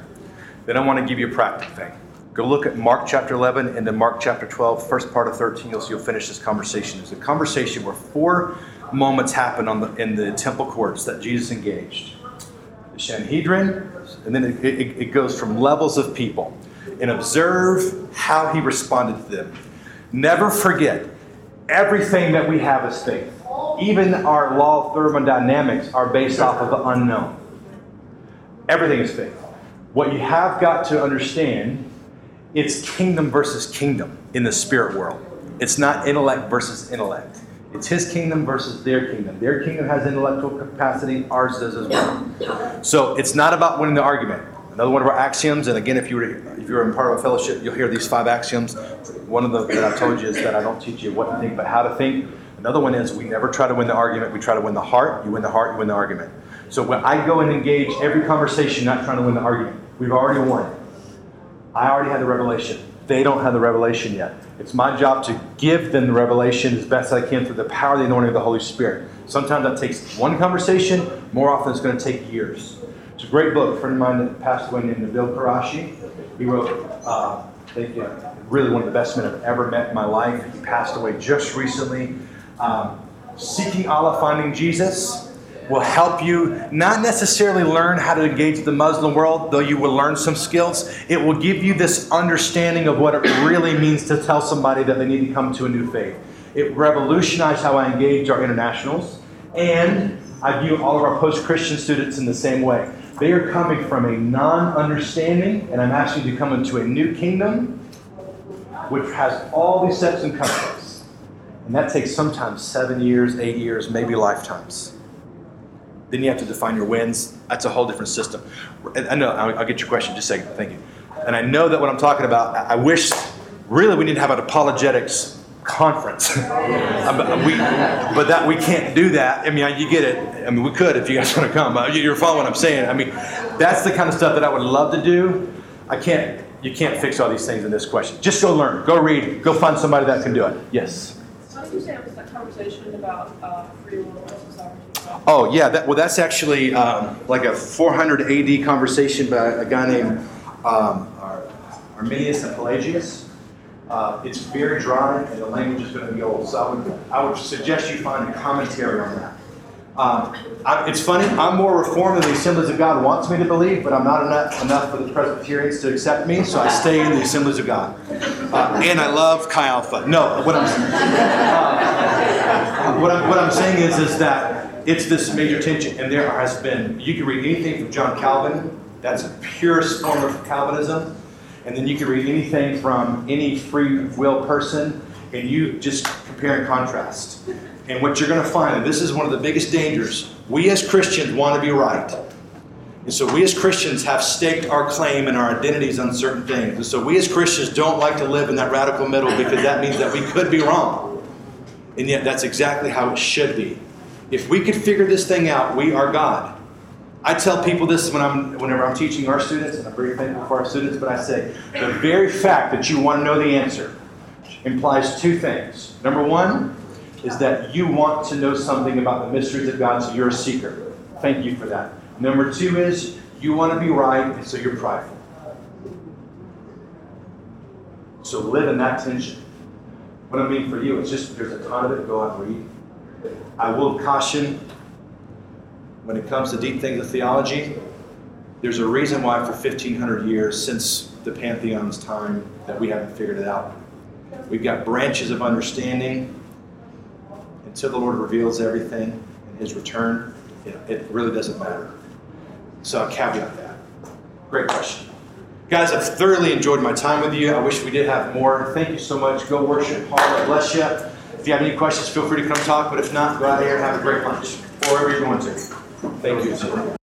A: Then I want to give you a practical thing. Go look at Mark chapter 11 and then Mark chapter 12, first part of 13. You'll see you'll finish this conversation. It's a conversation where four moments happen the, in the temple courts that Jesus engaged the Sanhedrin, and then it, it, it goes from levels of people. And observe how he responded to them. Never forget, everything that we have is faith. Even our law of thermodynamics are based off of the unknown. Everything is faith. What you have got to understand, it's kingdom versus kingdom in the spirit world. It's not intellect versus intellect. It's his kingdom versus their kingdom. Their kingdom has intellectual capacity, ours does as well. So it's not about winning the argument. Another one of our axioms, and again, if you were if you're in part of a fellowship, you'll hear these five axioms. One of them that I told you is that I don't teach you what to think, but how to think. Another one is we never try to win the argument. We try to win the heart. You win the heart, you win the argument. So when I go and engage every conversation, not trying to win the argument, we've already won. I already had the revelation. They don't have the revelation yet. It's my job to give them the revelation as best I can through the power of the anointing of the Holy Spirit. Sometimes that takes one conversation. More often, it's going to take years. It's a great book. A friend of mine that passed away named Nabeel Qureshi. He wrote, uh, I think, uh, really one of the best men I've ever met in my life. He passed away just recently. Um, Seeking Allah, Finding Jesus will help you not necessarily learn how to engage the Muslim world, though you will learn some skills. It will give you this understanding of what it really means to tell somebody that they need to come to a new faith. It revolutionized how I engage our internationals, and I view all of our post Christian students in the same way. They are coming from a non understanding, and I'm asking you to come into a new kingdom which has all these steps and cutoffs. And that takes sometimes seven years, eight years, maybe lifetimes. Then you have to define your wins. That's a whole different system. And I know, I'll, get your question just a second. Thank you. And I know that what I'm talking about, I wish, really, we need to have an apologetics conference. Um, but we, but that we can't do that. I mean, you get it. I mean, we could if you guys want to come. You- You're following what I'm saying. I mean, that's the kind of stuff that I would love to do. I can't. You can't fix all these things in this question. Just go learn. Go read. Go find somebody that can do it. Yes.
D: Conversation about uh, free will versus sovereignty?
A: Oh yeah, that, well that's actually um, like a 400 AD conversation by a guy named um, Arminius and Pelagius. Uh, it's very dry and the language is going to be old, so I would, I would suggest you find a commentary on that. Um, I, it's funny, I'm more reformed than the Assemblies of God wants me to believe, but I'm not enough, enough for the Presbyterians to accept me, so I stay in the Assemblies of God. Uh, and I love Chi Alpha. No, what I'm uh, what I'm, what I'm saying is, is that it's this major tension, and there has been, you can read anything from John Calvin, that's a purest form of Calvinism, and then you can read anything from any free will person, and you just compare and contrast. And what you're going to find, and this is one of the biggest dangers, we as Christians want to be right. And so we as Christians have staked our claim and our identities on certain things. And so we as Christians don't like to live in that radical middle because that means that we could be wrong. And yet that's exactly how it should be. If we could figure this thing out, we are God. I tell people this when I'm, whenever I'm teaching our students, and I'm very thankful for our students, but I say the very fact that you want to know the answer implies two things. Number one is that you want to know something about the mysteries of God, so you're a seeker. Thank you for that. Number two is you want to be right, and so you're prideful. So live in that tension. What I mean for you, is just there's a ton of it. Go out and read. I will caution when it comes to deep things of theology, there's a reason why for 1500 years since the Pantheon's time that we haven't figured it out. We've got branches of understanding until the Lord reveals everything in His return. It, it really doesn't matter. So I caveat that. Great question. Guys, I've thoroughly enjoyed my time with you. I wish we did have more. Thank you so much. Go worship. God bless you. If you have any questions, feel free to come talk. But if not, go out here and have a great lunch or wherever you're going to. Thank you.